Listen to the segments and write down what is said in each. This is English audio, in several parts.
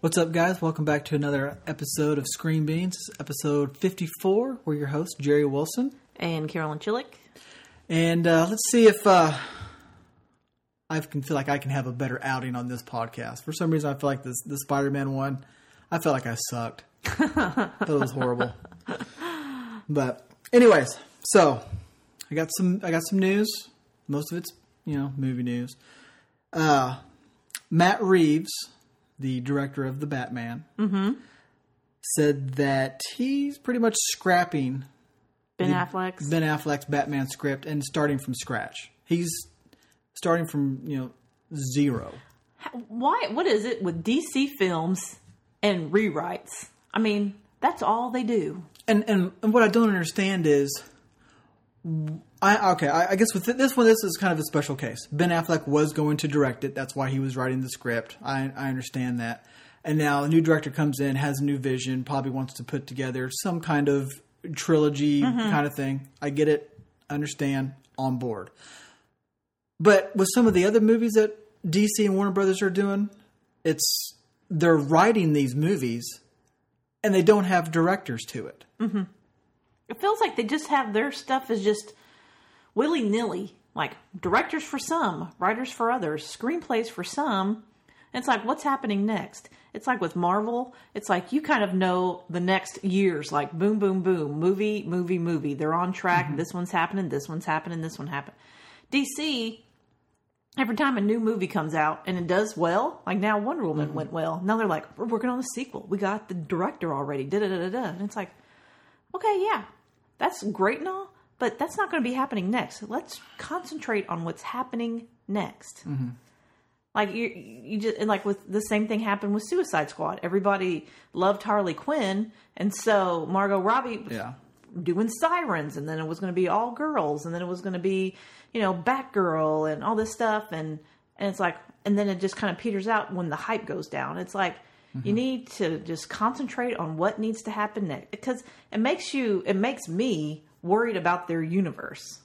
What's up, guys? Welcome back to another episode of Screen Beans. This is episode 54. We're your hosts, Jerry Wilson. And Carolyn Chillick. And uh, let's see if uh, I can feel like I can have a better outing on this podcast. For some reason, I feel like this, the Spider Man one, I felt like I sucked. it was horrible. But, anyways, so I got some I got some news. Most of it's you know movie news. Uh, Matt Reeves, the director of the Batman, mm-hmm. said that he's pretty much scrapping Ben Affleck's. Ben Affleck's Batman script and starting from scratch. He's starting from you know zero. Why? What is it with DC films and rewrites? I mean, that's all they do. And and, and what I don't understand is, I okay, I, I guess with this one, this is kind of a special case. Ben Affleck was going to direct it. That's why he was writing the script. I I understand that. And now a new director comes in, has a new vision, probably wants to put together some kind of trilogy mm-hmm. kind of thing. I get it, I understand, on board. But with some of the other movies that DC and Warner Brothers are doing, it's they're writing these movies and they don't have directors to it. Mm-hmm. It feels like they just have their stuff is just willy nilly. Like directors for some, writers for others, screenplays for some. And it's like, what's happening next? It's like with Marvel, it's like you kind of know the next years, like boom, boom, boom, movie, movie, movie. They're on track. Mm-hmm. This one's happening, this one's happening, this one happened. DC, every time a new movie comes out and it does well, like now Wonder Woman mm-hmm. went well. Now they're like, we're working on the sequel. We got the director already. Da da da da da. And it's like, okay, yeah, that's great and all, but that's not going to be happening next. Let's concentrate on what's happening next. Mm-hmm. Like you, you just and like with the same thing happened with Suicide Squad. Everybody loved Harley Quinn, and so Margot Robbie was Yeah. doing sirens, and then it was going to be all girls, and then it was going to be you know Batgirl and all this stuff, and and it's like, and then it just kind of peters out when the hype goes down. It's like you mm-hmm. need to just concentrate on what needs to happen next because it makes you, it makes me worried about their universe.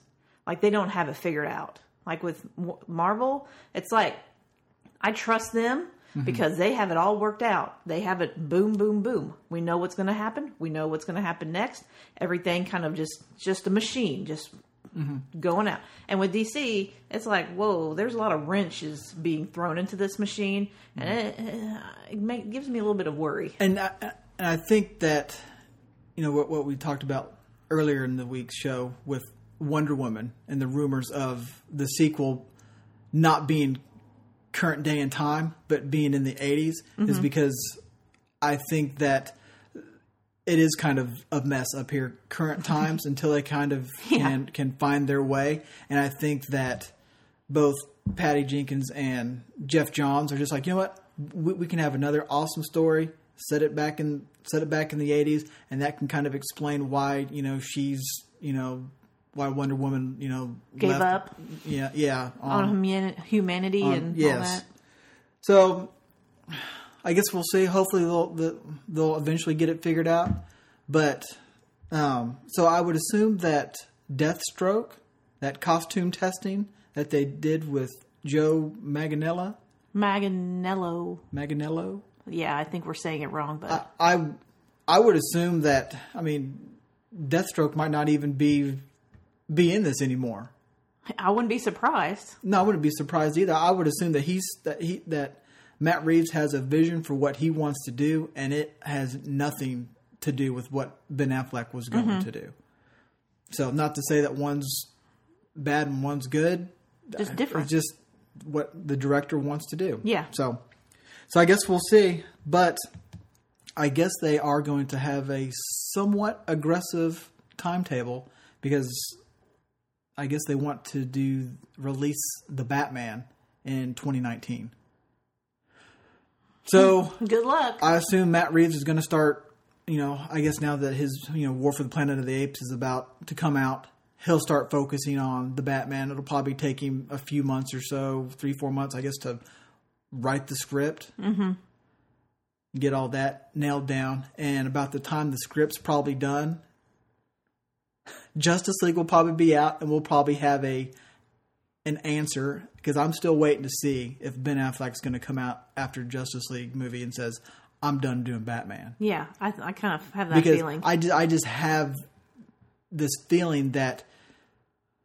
Like they don't have it figured out. Like with Marvel, it's like I trust them mm-hmm. because they have it all worked out. They have it boom, boom, boom. We know what's going to happen. We know what's going to happen next. Everything kind of just just a machine, just mm-hmm. going out. And with DC, it's like whoa, there's a lot of wrenches being thrown into this machine, and mm-hmm. it, it make, gives me a little bit of worry. And I, and I think that you know what what we talked about earlier in the week's show with Wonder Woman and the rumors of the sequel not being current day and time, but being in the 80s is mm-hmm. because I think that it is kind of a mess up here current times until they kind of can can find their way. And I think that both Patty Jenkins and Geoff Johns are just like, you know what, we, we can have another awesome story, set it back in set it back in the '80s, and that can kind of explain why you know she's you know why Wonder Woman you know Gave left- up yeah yeah on human- humanity on- and all yes. that. so I guess we'll see. Hopefully they'll they'll eventually get it figured out. But um, so I would assume that Deathstroke, that costume testing that they did with Joe Maganella Maganello. Manganiello, Yeah, I think we're saying it wrong, but I I would assume that I mean Deathstroke might not even be be in this anymore. I wouldn't be surprised. No, I wouldn't be surprised either. I would assume that he's that he that Matt Reeves has a vision for what he wants to do, and it has nothing to do with what Ben Affleck was going mm-hmm. to do. So, not to say that one's bad and one's good. Just different. It's just what the director wants to do. Yeah. So, so I guess we'll see. But I guess they are going to have a somewhat aggressive timetable because I guess they want to do release the Batman in 2019. So Good luck. I assume Matt Reeves is going to start. You know, I guess now that his you know War for the Planet of the Apes is about to come out, he'll start focusing on the Batman. It'll probably take him a few months or so, three four months, I guess, to write the script, mm-hmm. get all that nailed down, and about the time the script's probably done, Justice League will probably be out, and we'll probably have a an answer because I'm still waiting to see if Ben Affleck's going to come out after Justice League movie and says I'm done doing Batman Yeah, I, I kind of have that because feeling. I just, I just have this feeling that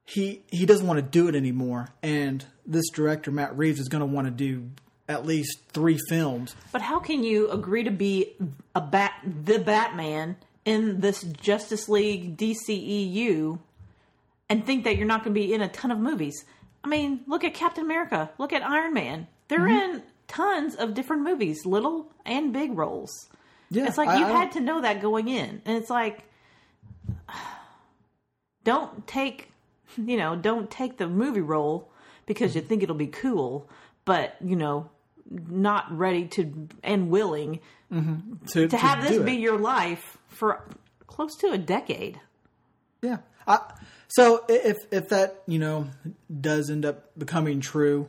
he he doesn't want to do it anymore, and this director Matt Reeves is going to want to do at least three films. But how can you agree to be a bat, the Batman in this Justice League DCEU, and think that you're not going to be in a ton of movies? I mean, look at Captain America. Look at Iron Man. They're Mm-hmm. in tons of different movies, little and big roles. Yeah, It's like I- you I had to know that going in, and it's like, don't take, you know, don't take the movie role because you think it'll be cool, but you know, not ready to and willing mm-hmm. to, to have this be your life for close to a decade. Yeah. I, so if if that you know does end up becoming true,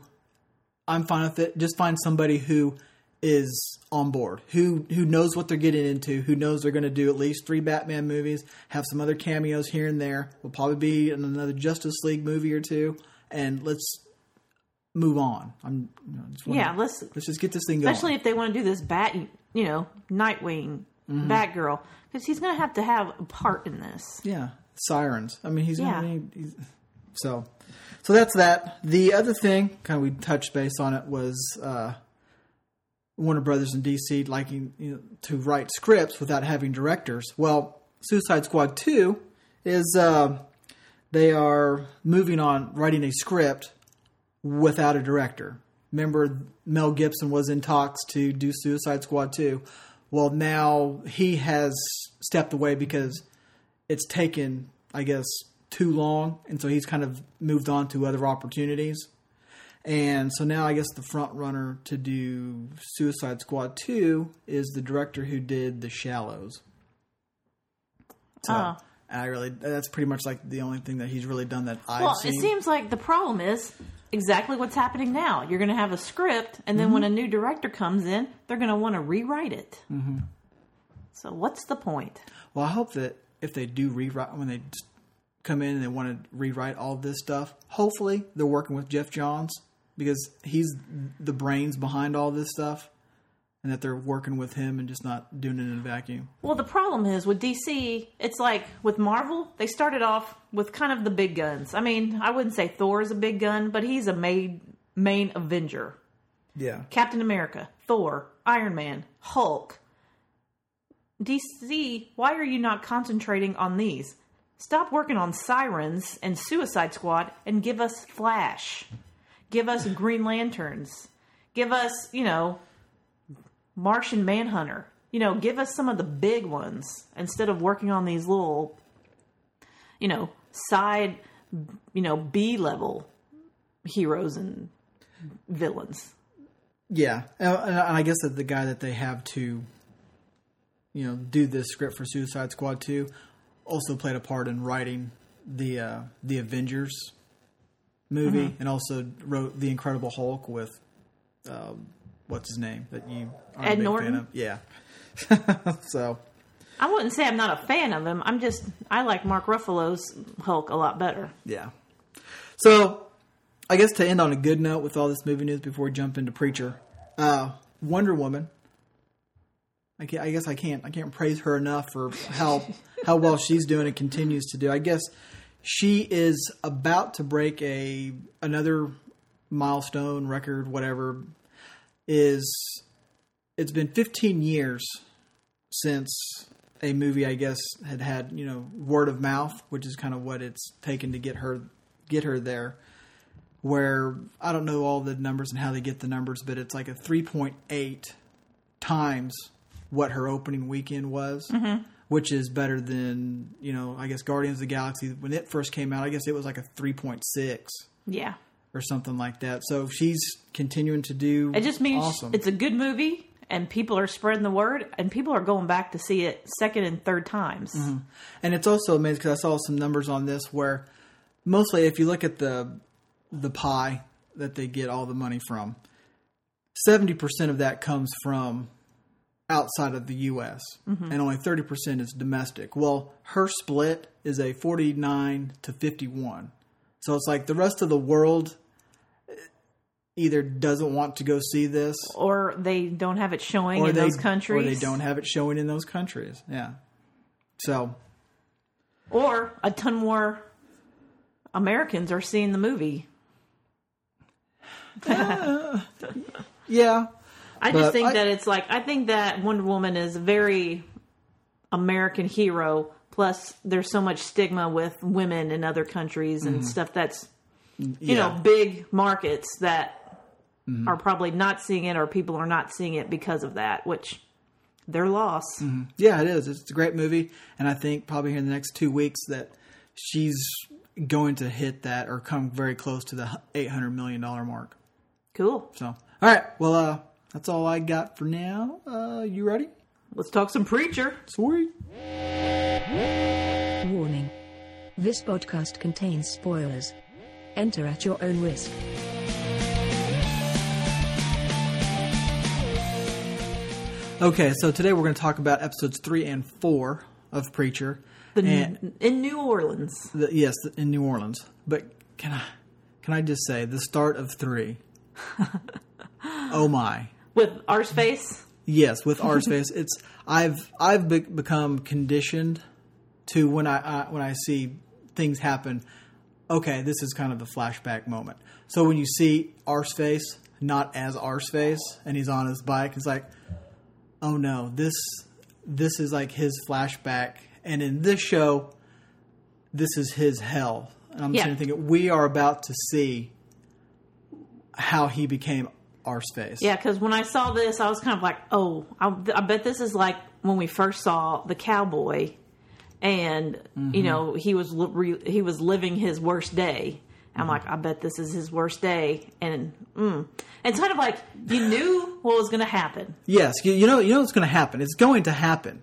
I'm fine with it. Just find somebody who is on board, who who knows what they're getting into, who knows they're going to do at least three Batman movies, have some other cameos here and there. Will probably be in another Justice League movie or two, and let's move on. I'm you know, wanna- Yeah, let's let's just get this thing going. especially if they want to do this bat, you know, Nightwing, Mm-hmm. Batgirl, because he's going to have to have a part in this. Yeah, sirens. I mean, he's, Yeah. Mean, he's so. So that's that. The other thing, kind of we touched base on it, was uh, Warner Brothers and DC liking you know, to write scripts without having directors. Well, Suicide Squad Two is uh, they are moving on writing a script without a director. Remember, Mel Gibson was in talks to do Suicide Squad 2. Well, now he has stepped away because it's taken, I guess, too long. And so he's kind of moved on to other opportunities. And so now I guess the front runner to do Suicide Squad 2 is the director who did The Shallows. So Oh. I really, that's pretty much like the only thing that he's really done that I've Well, seen. it seems like the problem is exactly what's happening now. You're going to have a script, and then Mm-hmm. when a new director comes in, they're going to want to rewrite it. Mm-hmm. So what's the point? Well, I hope that if they do rewrite, when they come in and they want to rewrite all this stuff, hopefully they're working with Geoff Johns because he's the brains behind all this stuff, and that they're working with him and just not doing it in a vacuum. Well, the problem is with DC, it's like with Marvel, they started off with kind of the big guns. I mean, I wouldn't say Thor is a big gun, but he's a main main Avenger. Yeah, Captain America, Thor, Iron Man, Hulk. DC, why are you not concentrating on these? Stop working on Sirens and Suicide Squad and give us Flash. Give us Green Lanterns. Give us, you know, Martian Manhunter. You know, give us some of the big ones instead of working on these little, you know, side, you know, B level heroes and villains. yeah, and, and I guess that the guy that they have to, you know, do this script for Suicide Squad two, also played a part in writing the uh, the Avengers movie, and also wrote the Incredible Hulk with um, what's his name that you are Ed a big Norton? fan of. Yeah. so I wouldn't say I'm not a fan of him. I'm just I like Mark Ruffalo's Hulk a lot better. yeah. So I guess to end on a good note with all this movie news before we jump into Preacher, uh, Wonder Woman. I, ca- I guess I can't I can't praise her enough for how how well she's doing and continues to do. I guess she is about to break a another milestone record, whatever. Is it's been 15 years since a movie I guess had had you know word of mouth, which is kind of what it's taken to get her get her there. Where I don't know all the numbers and how they get the numbers, but it's like a 3.8 times what her opening weekend was, mm-hmm. which is better than you know I guess Guardians of the Galaxy when it first came out. I guess it was like a 3.6 Yeah. Or something like that. So she's continuing to do. It just means awesome. it's a good movie and people are spreading the word and people are going back to see it second and third times. Mm-hmm. And it's also amazing because I saw some numbers on this where mostly if you look at the the pie that they get all the money from, seventy percent of that comes from outside of the U.S. Mm-hmm. and only thirty percent is domestic. Well, her split is a forty nine to fifty one. So it's like the rest of the world either doesn't want to go see this or they don't have it showing in they those countries, or they don't have it showing in those countries. Yeah. So or a ton more Americans are seeing the movie. yeah, I just think I- that it's like I think that Wonder Woman is a very American hero. Plus, there's so much stigma with women in other countries and stuff that's you Mm-hmm. yeah. know big markets that Mm-hmm. are probably not seeing it or people are not seeing it because of that, which their loss. Mm-hmm. Yeah, it is. It's a great movie, and I think probably here in the next two weeks that she's going to hit that or come very close to the eight hundred million dollar mark. Cool. So, all right, well, uh, that's all I got for now. Uh, you ready? Let's talk some preacher. Sweet. Warning. This podcast contains spoilers. Enter at your own risk. Okay, so today we're going to talk about episodes three and four of Preacher. The, and in New Orleans. the, yes, in New Orleans. But can I can I just say the start of three? oh my! With Arseface. Yes, with Arseface, it's I've I've be- become conditioned to when I uh, when I see things happen. Okay, this is kind of a flashback moment. So when you see Arseface, not as Arseface, and he's on his bike, it's like, oh no, this this is like his flashback, and in this show, this is his hell. And I'm Yeah. sitting thinking, we are about to see how he became Arseface. Yeah, because when I saw this, I was kind of like, oh, I, I bet this is like when we first saw the cowboy, and Mm-hmm. you know he was re, he was living his worst day. I'm Mm-hmm. like, I bet this is his worst day, and mm. it's kind of like you knew what was going to happen. Yes, you, you know, you know what's going to happen. It's going to happen.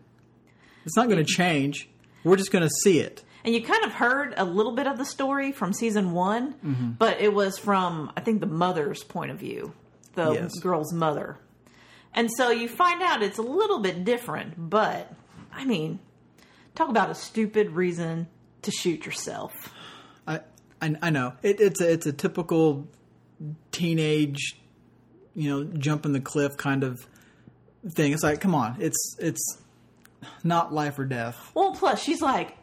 It's not going to change. We're just going to see it. And you kind of heard a little bit of the story from season one, Mm-hmm. but it was from, I think, the mother's point of view, the Yes. girl's mother. And so you find out it's a little bit different, but I mean, talk about a stupid reason to shoot yourself. I I, I know it, it's a, it's a typical teenage, you know, jumping the cliff kind of thing. It's like, come on, it's it's not life or death. Well, plus, she's like,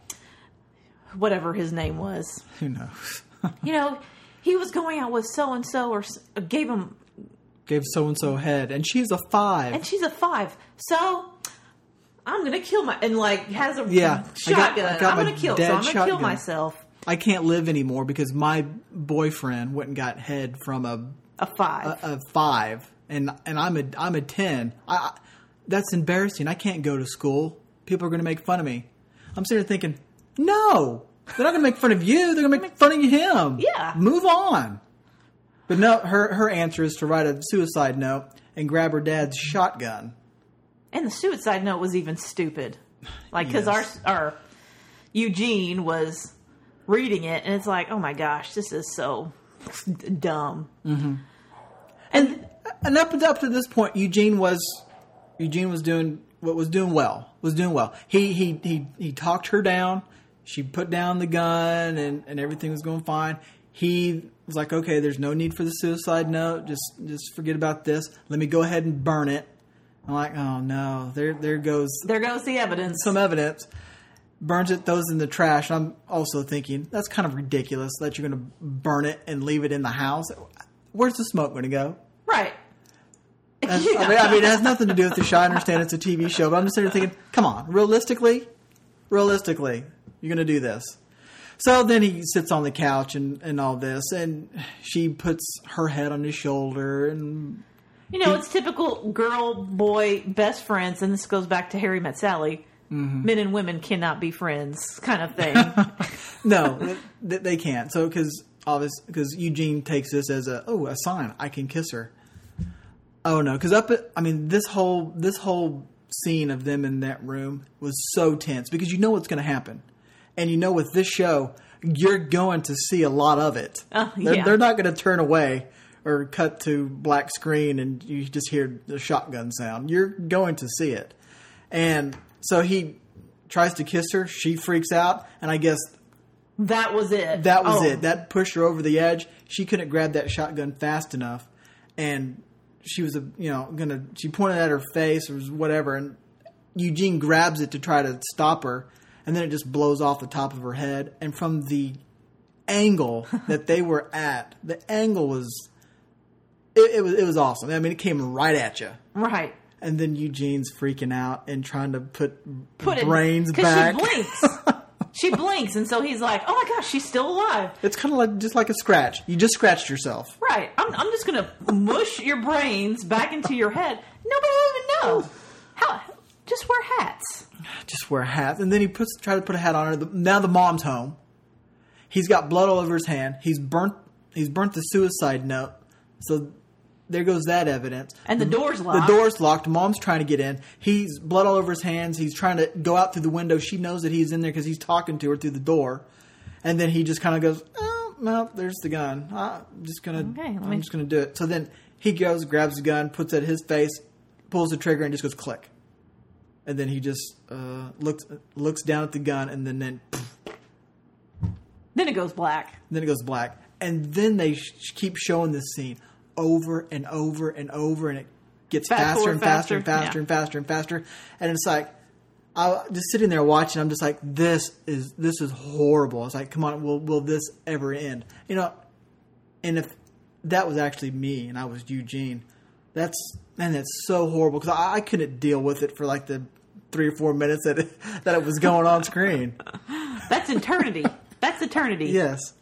whatever his name was. Who knows? You know, he was going out with so and so, or gave him, Gave so and so head, and she's a five. and she's a five. So. I'm gonna kill my and like has a Yeah, I got- shotgun. I got I'm gonna kill. So I'm gonna kill myself. I can't live anymore because my boyfriend went and got head from a A five. a, a five, and and I'm a I'm a ten. I, I that's embarrassing. I can't go to school. People are going to make fun of me. I'm sitting there thinking, no, they're not going to make fun of you. They're going to make fun of him. Yeah. move on. But no, her her answer is to write a suicide note and grab her dad's shotgun. And the suicide note was even stupid. Like because Yes. our our Eugene was reading it, and it's like, oh my gosh, this is so dumb. Mm-hmm. And and up up to this point, Eugene was Eugene was doing what was doing well. Was doing well. He he he he talked her down. She put down the gun, and and everything was going fine. He was like, okay, there's no need for the suicide note. Just just forget about this. Let me go ahead and burn it. I'm like, oh no, there there goes There goes the evidence. some evidence. Burns it, throws it in the trash. I'm also thinking that's kind of ridiculous that you're going to burn it and leave it in the house. Where's the smoke going to go? right. That's- I, mean, I mean, it has nothing to do with the show. I understand it's a TV show, but I'm just sitting there thinking, come on, realistically, realistically, you're going to do this. So then he sits on the couch and, and all this, and she puts her head on his shoulder, and You know, it's typical girl boy best friends, and this goes back to Harry Met Sally. Mm-hmm. Men and women cannot be friends, kind of thing. no, th- th- they can't. So because obvious, because Eugene takes this as a oh a sign, I can kiss her. Oh no, because up, I mean, this whole this whole scene of them in that room was so tense because you know what's going to happen, and you know with this show you're going to see a lot of it. Oh, they're, they're not going to turn away or cut to black screen and you just hear the shotgun sound. You're going to see it, and so he tries to kiss her. She freaks out, and I guess That was it. That was Oh, it. That pushed her over the edge. She couldn't grab that shotgun fast enough, and she was, a, you know, gonna. She pointed at her face or whatever, and Eugene grabs it to try to stop her, and then it just blows off the top of her head. And from the angle that they were at, the angle was, it, it was, it was awesome. I mean, it came right at you. Right. And then Eugene's freaking out and trying to put, Put brains because back. she blinks. she blinks, and so he's like, "Oh my gosh, she's still alive." It's kind of like just like a scratch. You just scratched yourself. Right. I'm, I'm just gonna mush your brains back into your head. Nobody will even know. How? Just wear hats. just wear hats. And then he puts try to put a hat on her. The- Now the mom's home. He's got blood all over his hand. He's burnt. He's burnt the suicide note. So there goes that evidence. And the door's locked. The door's locked. Mom's trying to get in. He's blood all over his hands. He's trying to go out through the window. She knows that he's in there because he's talking to her through the door. And then he just kind of goes, "Oh, well, there's the gun. I'm just gonna. Okay, I'm me- just gonna do it." So then he goes, grabs the gun, puts it at his face, pulls the trigger, and just goes click. And then he just uh, looks looks down at the gun, and then then Then it goes black. then it goes black. And then they sh- keep showing this scene over and over and over, and it gets Fast faster and faster and faster, faster and faster and faster. And it's like I just sitting there watching. I'm just like, this is this is horrible. It's like, come on, will will this ever end? You know, and if that was actually me and I was Eugene, that's man, that's so horrible because I, I couldn't deal with it for like the three or four minutes that it, that it was going on screen. That's eternity. That's eternity. Yes.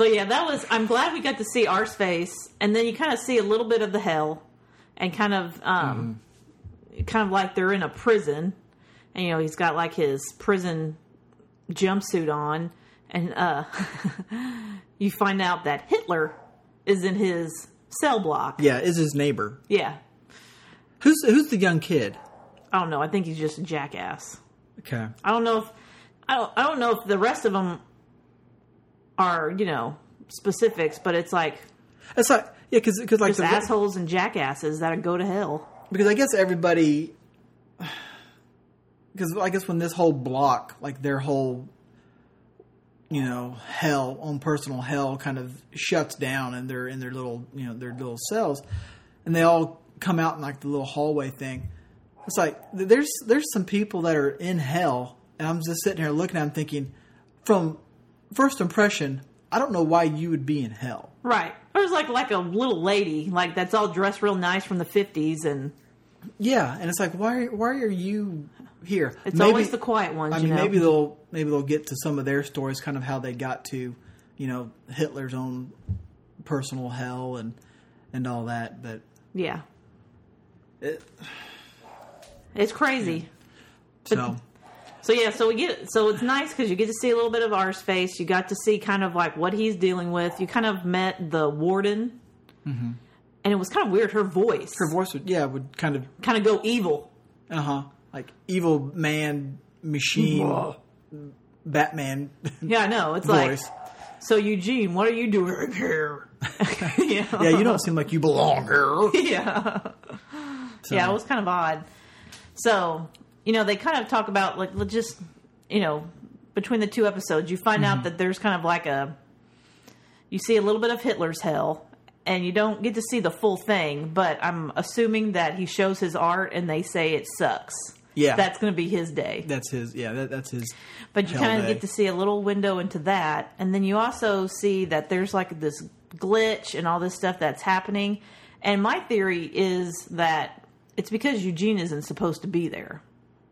So yeah, that was. I'm glad we got to see Arseface, and then you kind of see a little bit of the hell, and kind of, um, kind of like they're in a prison, and you know he's got like his prison jumpsuit on, and uh, you find out that Hitler is in his cell block. Yeah, is his neighbor. Yeah, Who's who's the young kid? I don't know. I think he's just a jackass. Okay. I don't know if I don't. I don't know if the rest of them are you know specifics, but it's like It's like yeah, because because like just the, assholes and jackasses that go to hell. because I guess everybody because I guess when this whole block like their whole you know hell own personal hell kind of shuts down and they're in their little you know their little cells and they all come out in like the little hallway thing. It's like there's there's some people that are in hell and I'm just sitting here looking at them thinking from first impression I don't know why you would be in hell. Right. There's like like a little lady like that's all dressed real nice from the fifties, and Yeah, and it's like why why are you here? it's always the quiet ones. I you mean, know? maybe they'll maybe they'll get to some of their stories, kind of how they got to, you know, Hitler's own personal hell and and all that. But yeah, it, it's crazy. so So yeah, so we get so it's nice because you get to see a little bit of Arseface. You got to see kind of like what he's dealing with. You kind of met the warden, and it was kind of weird. Her voice, her voice would yeah would kind of kind of go evil. uh huh like evil man machine Batman Yeah, I know. It's like so Eugene, what are you doing here? yeah, yeah, you don't seem like you belong here. yeah. So, Yeah, it was kind of odd. So, you know, they kind of talk about like just, you know, between the two episodes, you find Mm-hmm. out that there's kind of like a you see a little bit of Hitler's hell and you don't get to see the full thing, but I'm assuming that he shows his art and they say it sucks. Yeah. That's going to be his day. that's his. Yeah, that, that's his. But you kind of get to see a little window into that, and then you also see that there's like this glitch and all this stuff that's happening. And my theory is that it's because Eugene isn't supposed to be there,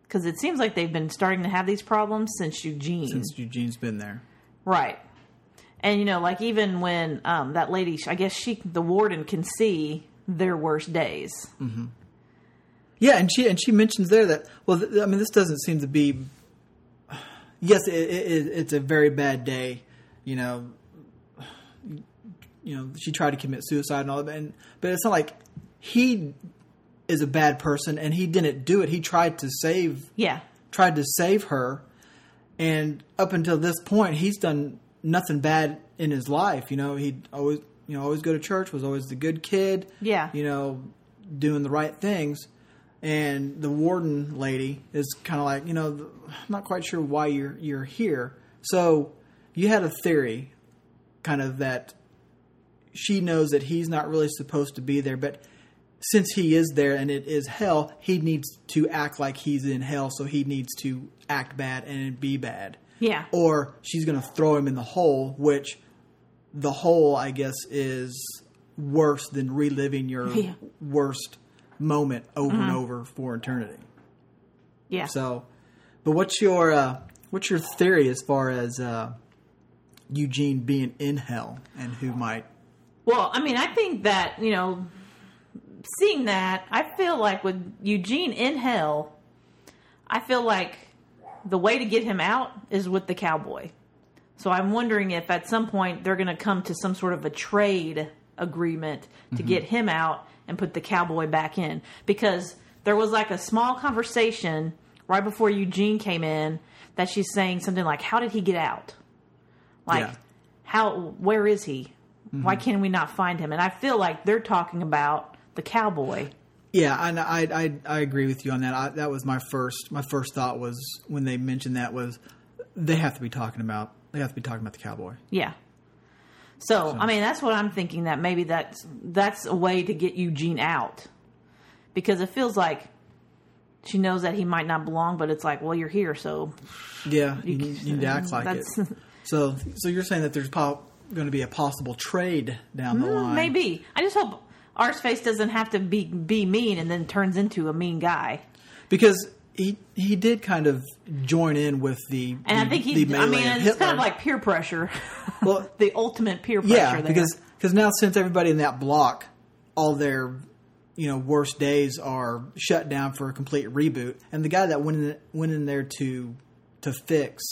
because it seems like they've been starting to have these problems since Eugene, Since Eugene's been there. right? And you know, like even when um, that lady, I guess she, the warden, can see their worst days. Yeah, and she and she mentions there that well, th- I mean, this doesn't seem to be. Yes, it, it, it's a very bad day. You know, you know, she tried to commit suicide and all that, and, but it's not like he is a bad person and he didn't do it. He tried to save Yeah, tried to save her, and up until this point, he's done nothing bad in his life. You know, he always you know always go to church, was always the good kid. Yeah. you know, doing the right things. And the warden lady is kind of like, you know, I'm not quite sure why you're you're here, So you had a theory, kind of that she knows that he's not really supposed to be there, but since he is there and it is hell, he needs to act like he's in hell, so he needs to act bad and be bad. Yeah. Or she's going to throw him in the hole, which the hole, I guess, is worse than reliving your Yeah. worst moment over and over for eternity. Yeah. So, but what's your uh, what's your theory as far as uh, Eugene being in hell and who might? Well, I mean, I think that, you know, seeing that, I feel like with Eugene in hell, I feel like the way to get him out is with the cowboy. So I'm wondering if at some point they're going to come to some sort of a trade agreement to mm-hmm. get him out and put the cowboy back in. Because there was like a small conversation right before Eugene came in that she's saying something like, How did he get out? Like, Yeah. how, where is he? Why mm-hmm. can we not find him? And I feel like they're talking about the cowboy. Yeah, and I I I agree with you on that. I, that was my first my first thought was when they mentioned that was they have to be talking about they have to be talking about the cowboy. Yeah. So, I mean, that's what I'm thinking that maybe that's that's a way to get Eugene out. Because it feels like she knows that he might not belong, but it's like, well, you're here, so Yeah, you, need, you need to act like it. So so you're saying that there's po- going to be a possible trade down the hmm, line? maybe. I just hope Arseface doesn't have to be be mean and then turns into a mean guy. because he he did kind of join in with the And the, I think he, I mean, it's Hitler. kind of like peer pressure. Well, the ultimate peer pressure. yeah, there. because because now since everybody in that block, all their you know worst days are shut down for a complete reboot, and the guy that went in went in there to to fix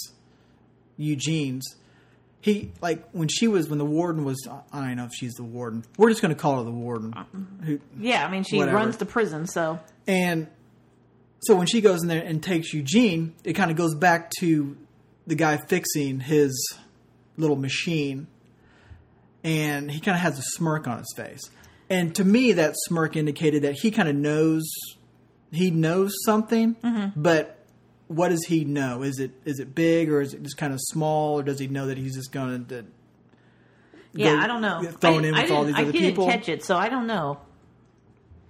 Eugene's. He like when she was when the warden was I don't know if she's the warden. We're just going to call her the warden. Uh, Who, yeah, I mean, she Whatever. runs the prison, so And so when she goes in there and takes Eugene, it kind of goes back to the guy fixing his little machine. And he kind of has a smirk on his face. And to me, that smirk indicated that he kind of knows he knows something, mm-hmm. but what does he know? Is it is it big or is it just kind of small, or does he know that he's just going to yeah, I don't know. thrown I, in I with all didn't- these I other didn't people? catch it, so I don't know.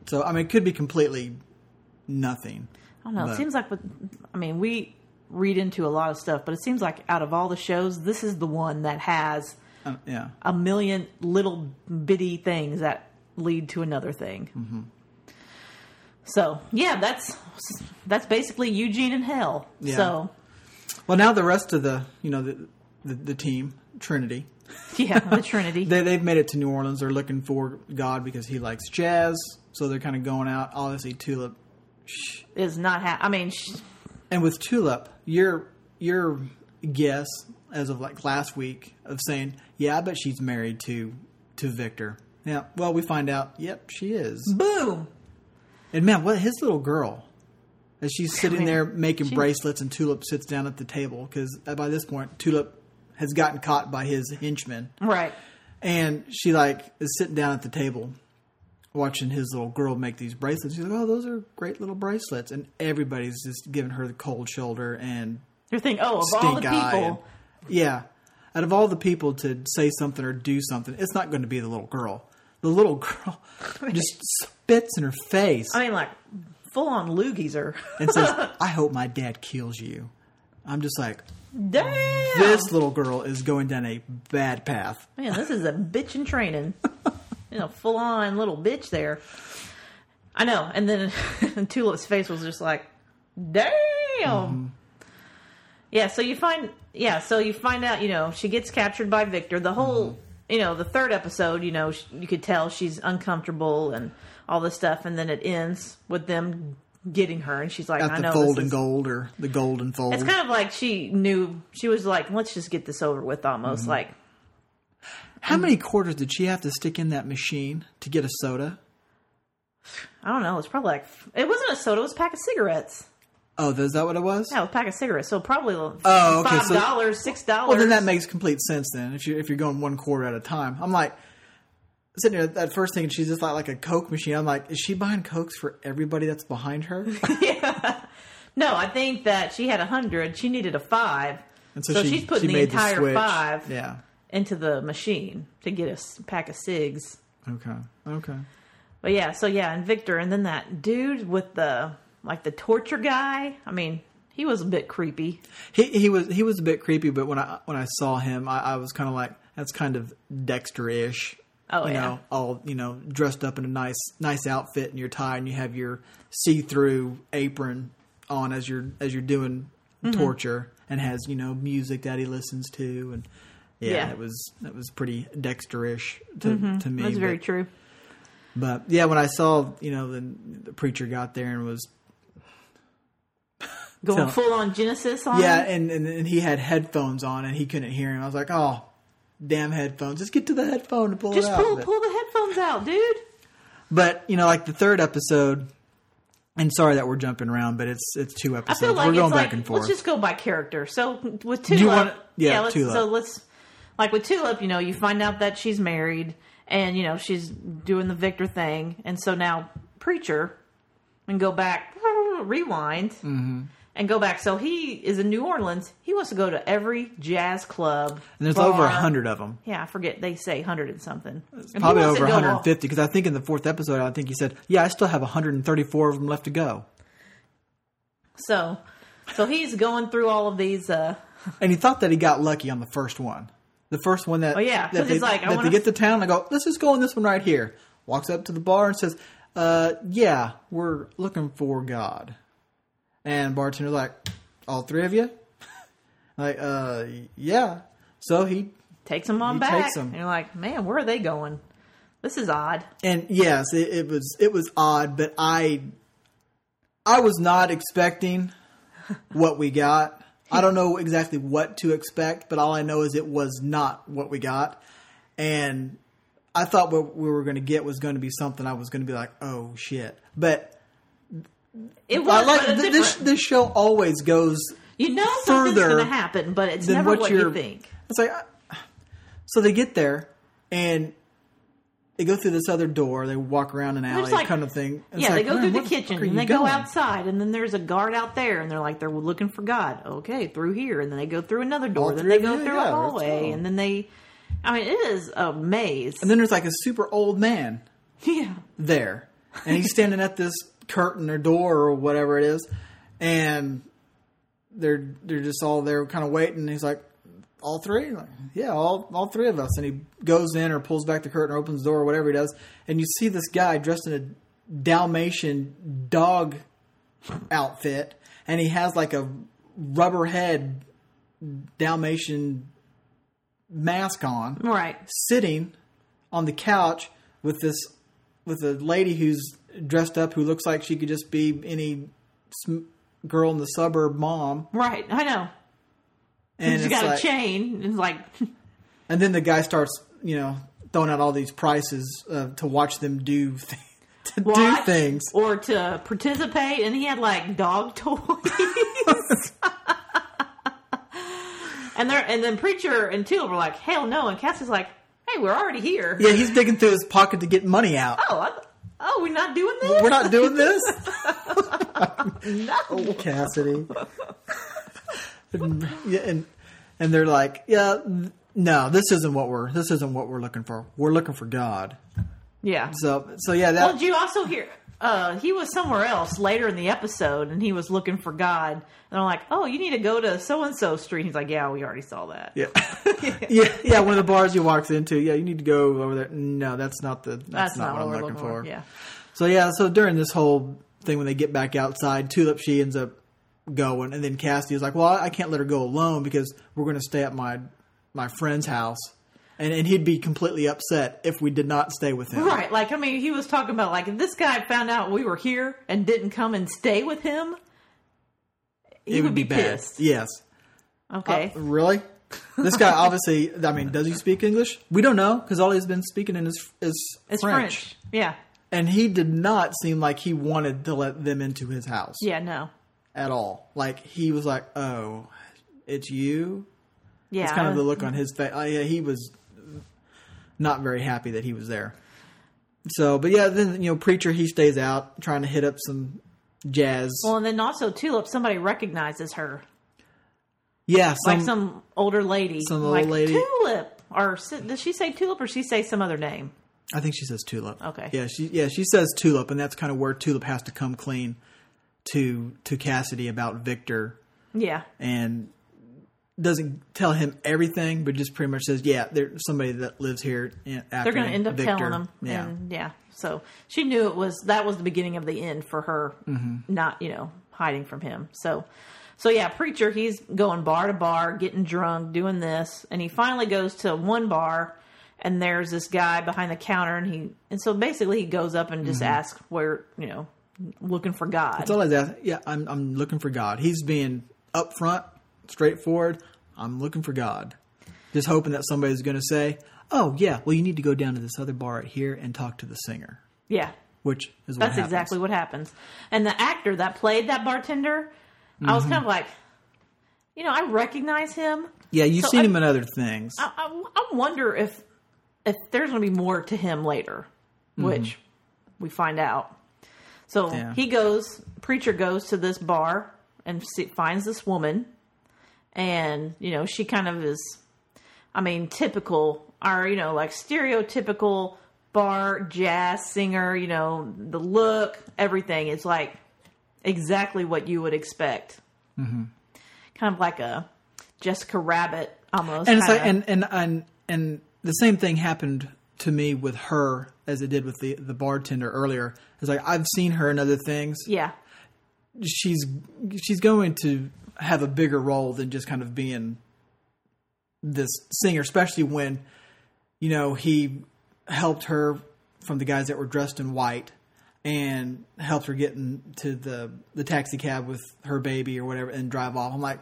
So I mean, it could be completely nothing. I don't know. But- It seems like, I mean, we read into a lot of stuff, but it seems like out of all the shows, this is the one that has Uh, yeah. a million little bitty things that lead to another thing. Mm-hmm. So yeah, that's that's basically Eugene in hell. Yeah. So Well, now the rest of the you know the the, the team Trinity yeah, the Trinity. they they've made it to New Orleans. They're looking for God because he likes jazz, so they're kind of going out. Obviously, Tulip, is not ha- I mean, sh- and with Tulip, your your guess as of like last week of saying, yeah, I bet she's married to to Victor. Yeah, well, we find out, yep, she is. boom. And man, what his little girl, as she's sitting there making She- bracelets, and Tulip sits down at the table because by this point, Tulip has gotten caught by his henchmen. Right. And she like is sitting down at the table watching his little girl make these bracelets. She's like, "Oh, those are great little bracelets." And everybody's just giving her the cold shoulder and You're thinking, oh, of all the stink eye. people, and- yeah, out of all the people to say something or do something, it's not going to be the little girl. The little girl just spits in her face I mean, like full on loogies her. and says, "I hope my dad kills you." I'm just like, Damn. this little girl is going down a bad path. Man, this is a bitch in training. you know, full on little bitch there. I know. And then Tulip's face was just like, damn. Mm-hmm. Yeah, so you find, yeah, so you find out, you know, she gets captured by Victor. The whole, Mm-hmm. You know, the third episode, you know, you could tell she's uncomfortable and all this stuff. And then it ends with them getting her. And she's like, Got I the know. fold and gold or the golden fold. It's kind of like she knew, she was like, let's just get this over with almost. Mm-hmm. Like, How many quarters did she have to stick in that machine to get a soda? I don't know. It's probably like it wasn't a soda; it was a pack of cigarettes. Oh, is that what it was? Yeah, a pack of cigarettes. So probably Oh, okay, five so- dollars, six dollars. Well, then that makes complete sense. Then if you if you're going one quarter at a time, I'm like sitting there at first thinking she's just like like a Coke machine. I'm like, is she buying cokes for everybody that's behind her? yeah. no. I think that she had a hundred. She needed a five, And So she's putting the made entire switch. five. Yeah. into the machine to get a pack of cigs. Okay. Okay. But yeah, so yeah, and Victor, and then that dude with the like the torture guy. I mean, he was a bit creepy. He he was he was a bit creepy, but when I when I saw him, I, I was kind of like that's kind of Dexter-ish. Oh, you yeah. know, all you know, dressed up in a nice nice outfit and your tie, and you have your see-through apron on as you're as you're doing Mm-hmm. torture, and has you know music that he listens to, and yeah, Yeah. it was it was pretty Dexter-ish to to me. That's very true. but yeah, when I saw you know the the preacher got there and was Going full on Genesis on. Yeah, and, and and he had headphones on and he couldn't hear him. I was like, oh, damn headphones! Just get to the headphone and pull just it out. pull pull the headphones out, dude. But you know, like the third episode. And sorry that we're jumping around, but it's it's two episodes. like we're going back like and forth. let's just go by character. So with Tulip, you want- yeah, let's, Tulip. so let's like with Tulip, you know, you find out that she's married and you know she's doing the Victor thing, and so now preacher and go back, rewind, Mm-hmm. And go back. So he is in New Orleans. He wants to go to every jazz club. and there's bar. over a hundred of them. Yeah, I forget they say hundred and something. And Probably over 150 because I think in the fourth episode, I think he said, "Yeah, I still have 134 of them left to go." So, so he's going through all of these. uh And he thought that he got lucky on the first one. The first one that Oh, yeah, that they, like, I that they get to town. I go, let's just go in this one right here. Walks up to the bar and says, uh, "Yeah, we're looking for God." And bartender's like, "All three of you?" like, uh, yeah. So he takes them on back. takes 'em. And you're like, man, where are they going? This is odd. and yes, it, it was it was odd, but I I was not expecting what we got. I don't know exactly what to expect, but all I know is it was not what we got. And I thought what we were going to get was going to be something I was going to be like, "Oh shit." But It was I like th- this this show always goes You know something's further going to happen, but it's never what, what, you're think. It's like so they get there and they go through this other door. They walk around an alley, like- kind of thing. It's yeah, like, they go through the kitchen are and you they go outside, and then there's a guard out there, and they're like they're looking for God. Okay, through here, and then they go through another door, All then they go you? through Yeah, a hallway, and then they. I mean, it is a maze. And then there's like a super old man yeah, there, and he's standing at this curtain or door or whatever it is, and they're they're just all there, kind of waiting. And he's like, "All three? Like, yeah, all all three of us." And he goes in or pulls back the curtain or opens the door or whatever he does, and you see this guy dressed in a Dalmatian dog outfit, and he has like a rubber head Dalmatian mask on right. sitting on the couch with this with a lady who's dressed up who looks like she could just be any sm- girl in the suburb mom Right, I know. and She's got like, a chain. It's like, and then the guy starts you know throwing out all these prices uh, to watch them do th- to do things or to participate, and he had like dog toys. and they're and then preacher and Tulip were like, "Hell no!" And Cassie's like, "Hey, we're already here." yeah he's digging through his pocket to get money out Oh, I, oh, we're not doing this. we're not doing this oh, no. Cassidy. and, yeah, and and they're like, yeah, no, this isn't what we're this isn't what we're looking for. We're looking for God. Yeah. So so yeah, Well, did you also hear? Uh, he was somewhere else later in the episode, and he was looking for God. And I'm like, "Oh, you need to go to so and so street." He's like, "Yeah, we already saw that." yeah yeah yeah one of the bars he walks into. Yeah, you need to go over there. No, that's not the that's, That's not, what, we're I'm looking for. Yeah. So yeah, so during this whole thing when they get back outside, Tulip she ends up going, and then Cassidy is like, "Well, I can't let her go alone because we're going to stay at my my friend's house." And, and he'd be completely upset if we did not stay with him. Right. Like, I mean, he was talking about, like, if this guy found out we were here and didn't come and stay with him, he it would, be, bad. pissed. Yes. Okay. Uh, really? This guy obviously. I mean, does he speak English? We don't know because all he's been speaking in is is it's French. French. Yeah. and he did not seem like he wanted to let them into his house Yeah, no. at all. Like he was like, "Oh, it's you." Yeah. It's kind of the look on his face. Uh, yeah, he was not very happy that he was there. So, but yeah, then you know, preacher he stays out trying to hit up some jazz. Well, and then also, Tulip, somebody recognizes her. Yeah, some, like some older lady, some old like lady. Tulip, or does she say Tulip or she say some other name? I think she says tulip. Okay. Yeah, she yeah she says tulip, and that's kind of where tulip has to come clean to to Cassidy about Victor, Yeah, and doesn't tell him everything, but just pretty much says, yeah, there's somebody that lives here. After they're going to end up Victor. telling him. Yeah. and yeah. So she knew it was that was the beginning of the end for her, Mm-hmm. not you know hiding from him. So, so yeah, preacher, he's going bar to bar, getting drunk, doing this, and he finally goes to one bar, and there's this guy behind the counter, and he and so basically he goes up and just asks where you know looking for God. Mm-hmm. That's all I asking. Yeah, I'm I'm looking for God. He's being upfront, straightforward. I'm looking for God. Just hoping that somebody's going to say, "Oh yeah, well you need to go down to this other bar right here and talk to the singer," yeah, which is what That's happens. exactly what happens. And the actor that played that bartender, I was mm-hmm. kind of like, you know, I recognize him. Yeah, you've So seen I- him in other things. I, I, I wonder if if there's going to be more to him later, mm-hmm. which we find out. So Yeah. he goes, preacher goes to this bar and see, finds this woman, and you know she kind of is, I mean, typical or you know like stereotypical bar jazz singer. You know the look, everything. It's like exactly what you would expect. Mm-hmm. Kind of like a Jessica Rabbit almost. and it's like, and, and and and the same thing happened to me with her as it did with the the bartender earlier. It's like I've seen her in other things. yeah. She's she's going to have a bigger role than just kind of being this singer, especially when you know he helped her from the guys that were dressed in white and helped her get into the the taxi cab with her baby or whatever and drive off. I'm like,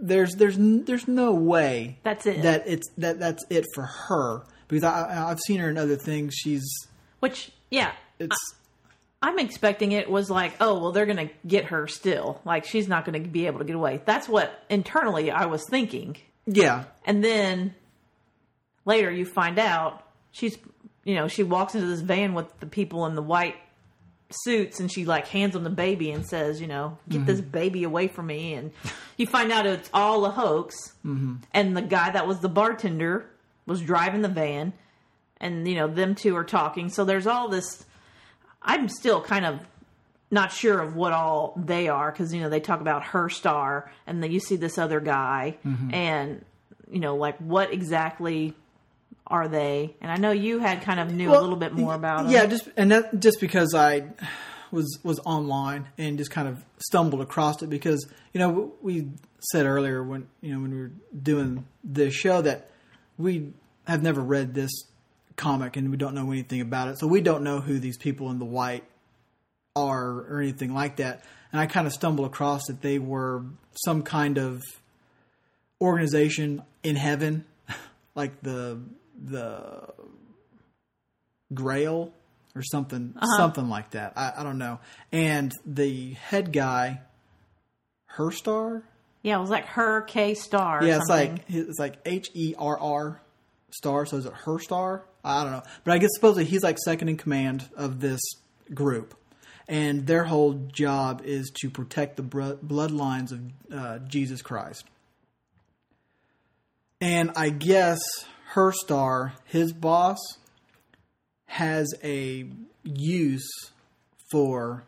there's there's there's no way That's it. that it's that that's it for her because I, I've seen her in other things. She's Which, yeah, it's I'm expecting it was like, oh, well, they're going to get her still. Like, she's not going to be able to get away. That's what internally I was thinking. yeah And then later you find out she's, you know, she walks into this van with the people in the white suits and she like hands them the baby and says, you know, get this baby away from me. And you find out it's all a hoax. Mm-hmm. And the guy that was the bartender was driving the van and, you know, them two are talking. So there's all this. I'm still kind of not sure of what all they are because you know they talk about her star and then you see this other guy mm-hmm. and you know like what exactly are they? And i know you had kind of knew a little bit more about them Yeah, just and that just because I was was online and just kind of stumbled across it because you know we said earlier when you know when we were doing this show that we have never read this comic and we don't know anything about it, so we don't know who these people in the white are or anything like that. And I kind of stumbled across that they were some kind of organization in heaven, like the the Grail or something, uh-huh. something like that. I, I don't know. And the head guy, Herr Starr, yeah it was like her k star or yeah, it's something. like it's like H E R R star. So is it Herr Starr? I don't know, but I guess supposedly he's like second in command of this group, and their whole job is to protect the bloodlines of uh, Jesus Christ. And I guess Herr Starr, his boss, has a use for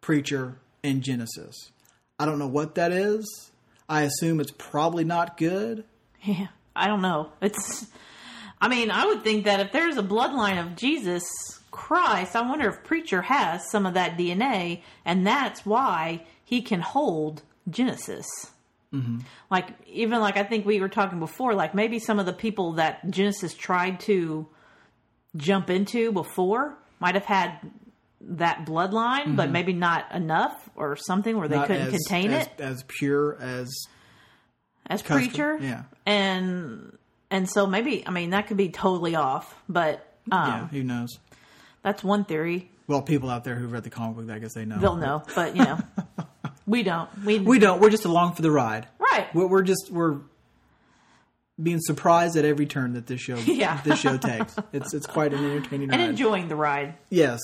preacher in Genesis. I don't know what that is. I assume it's probably not good. yeah i don't know it's i mean i would think that if there's a bloodline of jesus christ i wonder if preacher has some of that dna and that's why he can hold genesis. Mm-hmm. Like even like i think we were talking before like maybe some of the people that genesis tried to jump into before might have had that bloodline but mm-hmm. maybe not enough or something where they Not couldn't as- contain as, it? as pure as as Custer, preacher? yeah. and and so maybe i mean that could be totally off but um yeah. Who knows? that's one theory Well, people out there who've read the comic book, I guess they know. they'll know but you know we don't we, We don't. We're just along for the ride. right We're, we're just we're being surprised at every turn that this show Yeah. this show takes. It's it's quite an entertaining and ride. enjoying the ride yes,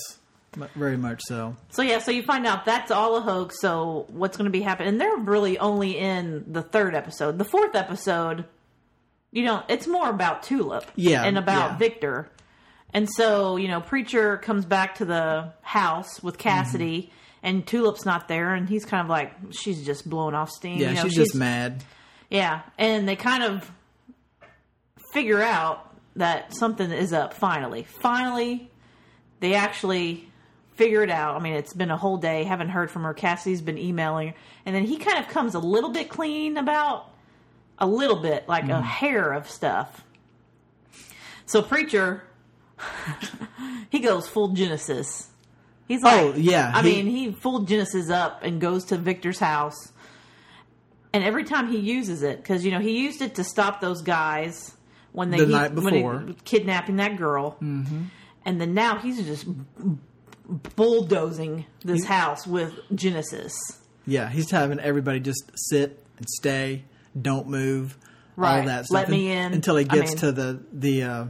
very much so. So yeah, so you find out that's all a hoax. So what's going to be happening? And they're really only in the third episode. The fourth episode, you know, it's more about Tulip, Yeah, and about yeah. Victor. And so you know, preacher comes back to the house with Cassidy, Mm-hmm. and Tulip's not there, and he's kind of like, she's just blowing off steam. Yeah, you know, she's, just mad. Yeah, and they kind of figure out that something is up finally. Finally, they actually figure it out. I mean, it's been a whole day, haven't heard from her. Cassidy's been emailing her. And then he kind of comes a little bit clean about a little bit, like Mm-hmm. a hair of stuff. So, Preacher, he goes full Genesis. He's like, Oh, yeah, I he- mean, he full Genesis up and goes to Victor's house. And every time he uses it, because you know he used it to stop those guys when they The he- night he- before. kidnapping that girl, mm-hmm. and then now he's just bulldozing this house with Genesis. Yeah, he's having everybody just sit and stay, don't move, all that stuff. Let me in. until he I gets mean- to the the uh,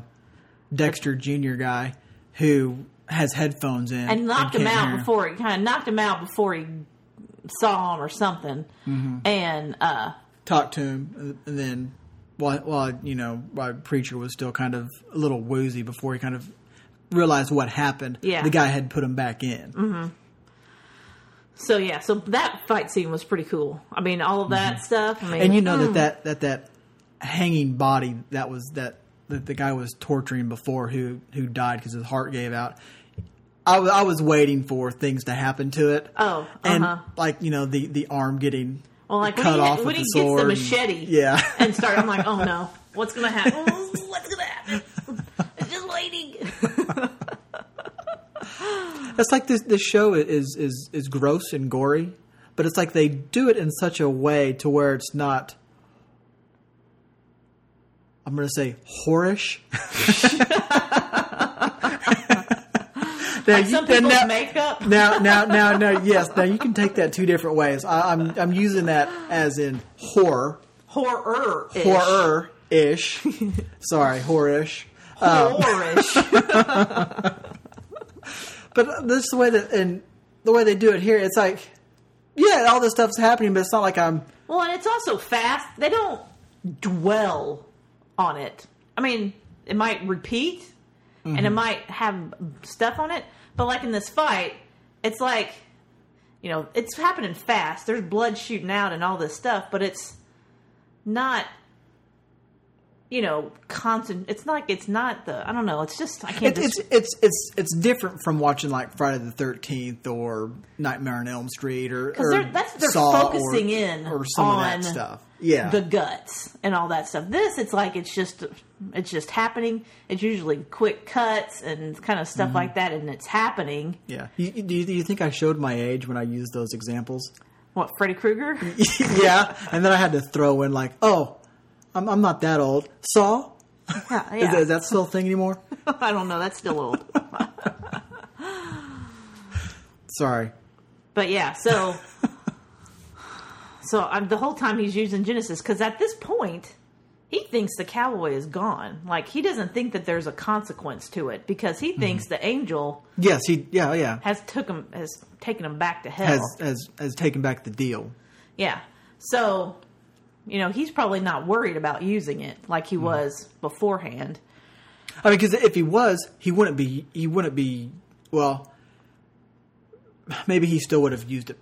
Dexter Junior guy who has headphones in and knocked him out before he kind of knocked him out before he saw him or something. Mm-hmm. And uh, Talk to him, and- and then while, while you know, while preacher was still kind of a little woozy before he kind of realized what happened. Yeah. Mm-hmm. the guy had put him back in. So yeah, so that fight scene was pretty cool. I mean, all of that stuff. I mean, Mm-hmm. and you know mm, that, that that that hanging body that was that that the guy was torturing before who who died because his heart gave out. I I was waiting for things to happen to it. Oh, and uh-huh. like you know the the arm getting Well, like cut when he, off when with he the gets sword. the and- machete, yeah, and start, I'm like, oh no, what's gonna happen? what's gonna happen? I'm just waiting. That's like this. This show is is is gross and gory, but it's like they do it in such a way to where it's not. I'm going to say whorish. Now, Like you- some now- people's now, makeup. now, now, now, now, yes. Now you can take that two different ways. I, I'm I'm using that as in horror, horror horror ish. Sorry, horish. Um, horrorish. But this is the way that and the way they do it here, it's like, yeah, all this stuff's happening, but it's not like I'm. well, and it's also fast. They don't dwell on it. I mean, it might repeat, and it Mm-hmm. might have stuff on it, but like in this fight, it's like, you know, it's happening fast. There's blood shooting out and all this stuff, but it's not. You know, constant. It's not like it's not the. I don't know. It's just I can't. It, it's just, it's it's it's different from watching like Friday the Thirteenth or Nightmare on Elm Street or, or they're, that's they're Saw focusing or, in or some on of that stuff. Yeah, the guts and all that stuff. This, it's like it's just it's just happening. It's usually quick cuts and kind of Mm-hmm. stuff like that, and it's happening. yeah. You- do, you, do you think I showed my age when I used those examples? What Freddy Krueger? yeah, and then I had to throw in like, oh, I'm I'm not that old. Saw. yeah, Is, that, is that still a thing anymore? I don't know. That's still old, Sorry. but yeah. So, so I'm, the whole time he's using Genesis because at this point. He thinks the cowboy is gone. Like he doesn't think that there's a consequence to it because he mm-hmm. thinks the angel Yes, he. Yeah, yeah. has took him has taken him back to hell. Has has has taken back the deal. Yeah. So, you know, he's probably not worried about using it like he was beforehand. I mean, because if he was, he wouldn't be. He wouldn't be. Well, maybe he still would have used it,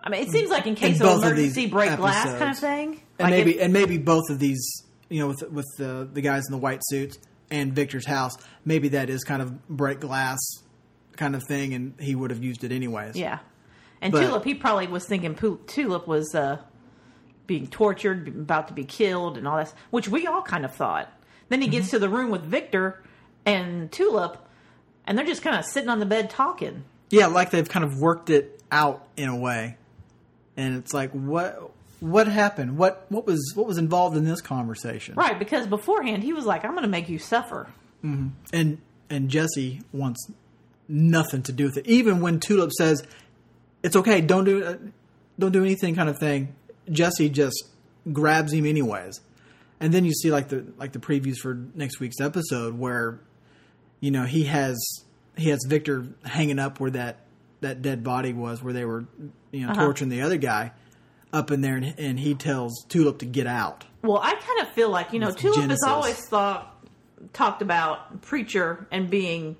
I mean, it seems like in case both of of emergency these break glass kind of thing. and Like maybe if- and maybe both of these, you know, with with the the guys in the white suits and Victor's house, maybe that is kind of break glass kind of thing, and he would have used it anyways. yeah. And But- Tulip, he probably was thinking Tulip was uh, being tortured, about to be killed, and all that, which we all kind of thought. Then he Mm-hmm. gets to the room with Victor and Tulip, and they're just kind of sitting on the bed talking. yeah, like they've kind of worked it out in a way, and it's like what what happened? What what was what was involved in this conversation? Right, because beforehand he was like, I'm going to make you suffer. and and Jesse wants nothing to do with it. Even when Tulip says, "It's okay, don't do uh, don't do anything," kind of thing, Jesse just grabs him anyways. And then you see like the like the previews for next week's episode where, you know, he has he has Victor hanging up where that that dead body was, where they were you know Uh-huh. torturing the other guy up in there, and, and he tells Tulip to get out. Well, I kind of feel like you know, Tulip Genesis. has always thought talked about preacher and being,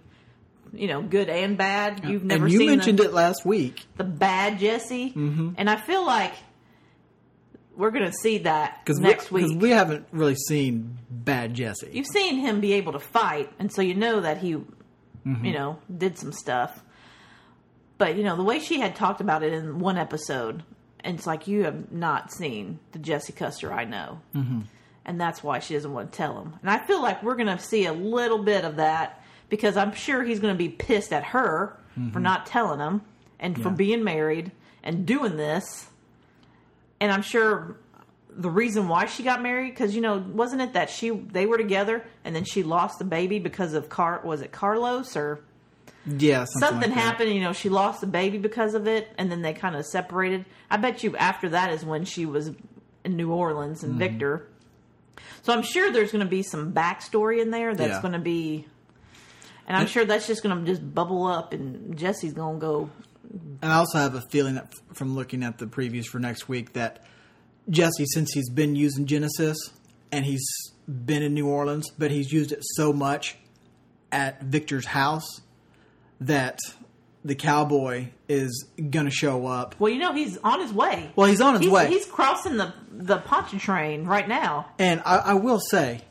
you know, good and bad. You've never and you seen mentioned the, it last week. the bad Jesse, mm-hmm. and I feel like we're going to see that next we, week. we haven't really seen bad Jesse. You've seen him be able to fight, and so you know that he, Mm-hmm. you know, did some stuff. But you know, the way she had talked about it in one episode, and it's like you have not seen the Jesse Custer I know, mm-hmm. and that's why she doesn't want to tell him. And I feel like we're going to see a little bit of that because I'm sure he's going to be pissed at her for not telling him and for Mm-hmm. Being married and doing this. And I'm sure the reason why she got married because you know wasn't it that she they were together and then she lost the baby because of Car was it Carlos or yeah, something, something like that. happened you know she lost the baby because of it and then they kind of separated I bet you after that is when she was in New Orleans Mm-hmm. and Victor so I'm sure there's going to be some backstory in there that's Yeah. going to be and I'm sure that's just going to just bubble up and Jesse's going to go And I also have a feeling that f- from looking at the previews for next week that Jesse, since he's been using Genesis and he's been in New Orleans, but he's used it so much at Victor's house that the cowboy is going to show up. well you know he's on his way Well, he's on his he's, way. he's crossing the the Pontchartrain right now And I, I will say,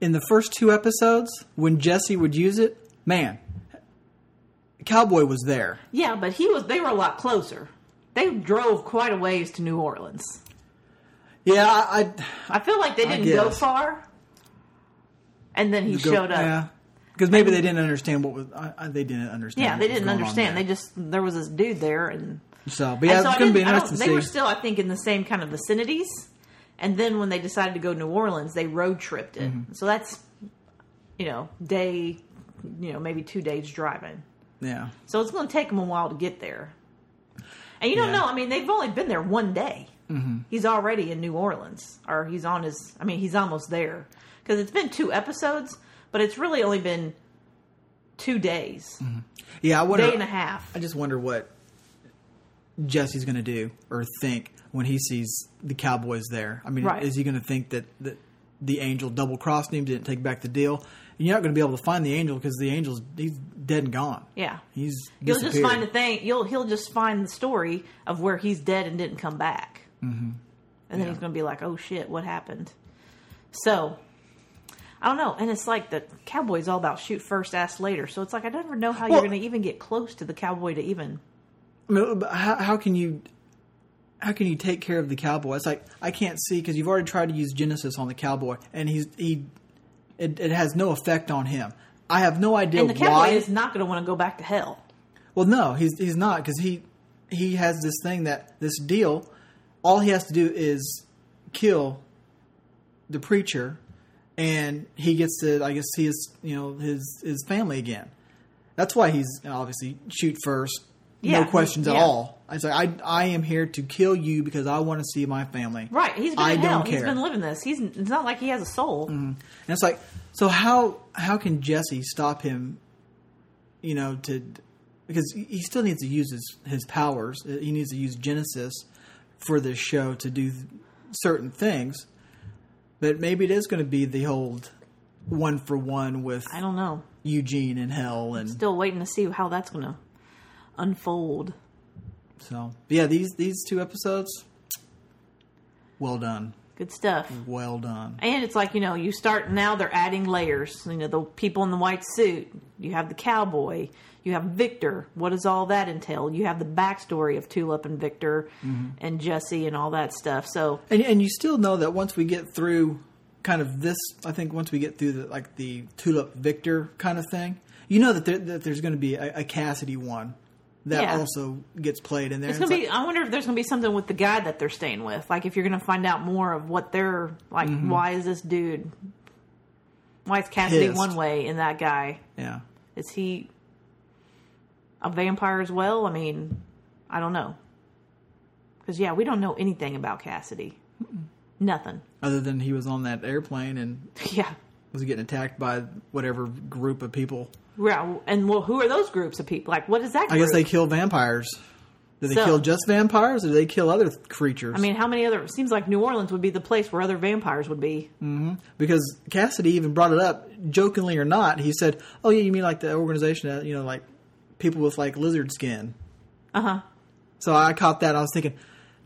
in the first two episodes, when Jesse would use it, man, Cowboy was there. Yeah, but he was. They were a lot closer. They drove quite a ways to New Orleans. Yeah, I, I I feel like they didn't go far. And then he go- showed up. Yeah, because maybe they didn't understand what was. I, I, they didn't understand. Yeah, they didn't understand. They just there was this dude there, and, so, but yeah, so it's going to be interesting They were still, I think, in the same kind of vicinities. And then when they decided to go to New Orleans, they road tripped it. Mm-hmm. So that's, you know, day, you know, maybe two days driving. Yeah, So it's going to take them a while to get there. And you don't Yeah. know. I mean, they've only been there one day. Mm-hmm. He's already in New Orleans, or he's on his. I mean, he's almost there because it's been two episodes, but it's really only been two days, yeah. I wonder. day and a half. I just wonder what Jesse's going to do or think when he sees the Cowboys there. I mean, Right. is he going to think that, that the angel double crossed him, didn't take back the deal? You're not going to be able to find the angel because the angel's he's dead and gone. Yeah, He's you'll just find the thing. You'll he'll just find the story of where he's dead and didn't come back, mm-hmm. and then Yeah. he's going to be like, "Oh shit, what happened?" So. I don't know, and it's like the cowboy's all about shoot first, ask later. So it's like I never know how Well- you're going to even get close to the cowboy to even I mean, but how, how can you how can you take care of the cowboy? It's like I can't see because you've already tried to use Genesis on the cowboy, and he's he it, it has no effect on him. I have no idea And the why. is not going to want to go back to hell. well, no, he's he's not because he he has this thing that this deal. All he has to do is kill the preacher, and he gets to I guess see his you know his his family again. That's why he's obviously shoot first, Yeah, no questions at yeah. all. I say I I am here to kill you because I want to see my family. Right. He's been I in hell. don't He's care. been living this. He's it's not like he has a soul. Mm. And it's like, so how how can Jesse stop him? You know, to because he still needs to use his his powers. Uh, he needs to use Genesis for this show to do certain things. But maybe it is going to be the old one for one with I don't know. Eugene in hell, and Still waiting to see how that's going to unfold. so yeah, these these two episodes, well done, Good stuff. well done. And it's like, you know, you start now they're adding layers. You know, the people in the white suit, you have the cowboy, you have Victor. What does all that entail? You have the backstory of Tulip and Victor mm-hmm. and Jesse and all that stuff. So, And and you still know that once we get through kind of this, I think once we get through the like the Tulip Victor kind of thing, you know that there, that there's going to be a, a Cassidy one that Yeah. also gets played in there. It's It's gonna be. like- I wonder if there's gonna be something with the guy that they're staying with. Like if you're gonna find out more of what they're like. Mm-hmm. Why is this dude? Why is Cassidy one way and that guy? yeah. Is he a vampire as well? I mean, I don't know. Because yeah, we don't know anything about Cassidy. Nothing. Other than he was on that airplane and Yeah. Was getting attacked by whatever group of people. Yeah, and well, who are those groups of people? Like, what is that? I guess they kill vampires. Do they So- kill just vampires, or did they kill other creatures? I mean, how many other? It seems like New Orleans would be the place where other vampires would be. because Cassidy even brought it up, jokingly or not. He said, "Oh yeah, you mean like the organization that you know, like people with like lizard skin." Uh huh. So I caught that. I was thinking,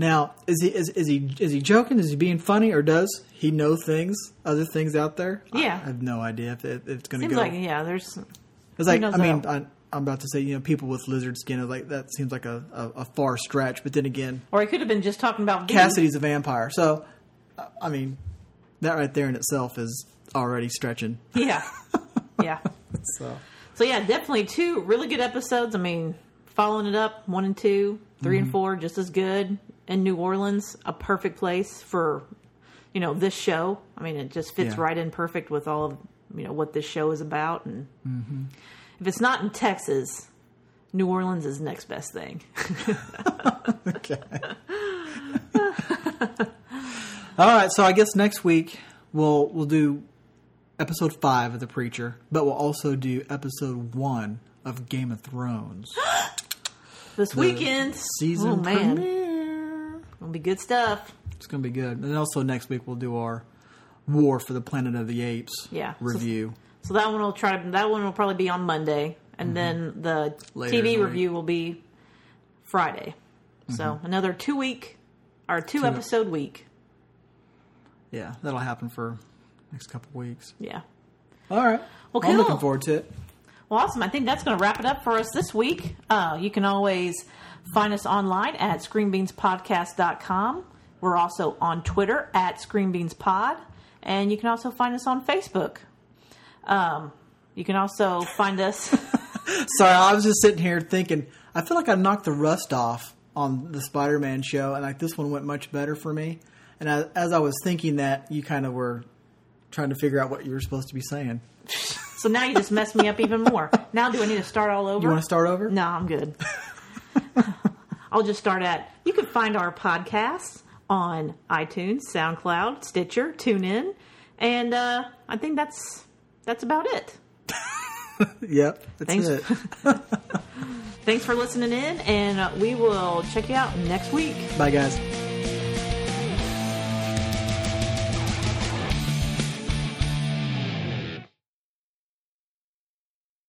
now is he is, is he is he joking? Is he being funny, or does he know things, other things out there? Yeah. I, have no idea if, it, if it's going to Seems go. like yeah. There's it's like I mean. I, I'm about to say you know people with lizard skin. Like that seems like a, a, a far stretch, but then again, or he could have been just talking about Cassidy's a vampire, so I mean that right there in itself is already stretching. Yeah, yeah. So So yeah, definitely two really good episodes. I mean, following it up, one and two, 3 Mm-hmm. and four, just as good. In New Orleans, a perfect place for you know this show. I mean, it just fits Yeah. right in perfect with all of you know what this show is about. And Mm-hmm. if it's not in Texas, New Orleans is next best thing. okay. All right, so I guess next week we'll we'll do episode five of The Preacher, but we'll also do episode one of Game of Thrones. this The weekend, season oh man, premiere. It'll be good stuff. It's gonna be good, and also next week we'll do our War for the Planet of the Apes Yeah. review. So that one will try to. That one will probably be on Monday, and then the Mm-hmm. Later TV review will be Friday. So Mm-hmm. another two week or two episode week. Yeah, that'll happen for next couple weeks. Yeah. All right. Well, I'm looking forward to it. Well, awesome. I think that's going to wrap it up for us this week. Uh, you can always find us online at screenbeanspodcast.com. We're also on Twitter at screenbeanspod, and you can also find us on Facebook. Um, you can also find us. Sorry, I was just sitting here thinking. I feel like I knocked the rust off on the Spider-Man show, and like this one went much better for me. And as, as I was thinking that, you kind of were trying to figure out what you were supposed to be saying. so now you just messed me up even more. Now do I need to start all over? You want to start over? No, I'm good. I'll just start at you can find our podcasts on iTunes, SoundCloud, Stitcher, TuneIn, and uh, I think that's that's about it. Yep, that's Thanks. it. Thanks for listening in, and uh, we will check you out next week. Bye, guys.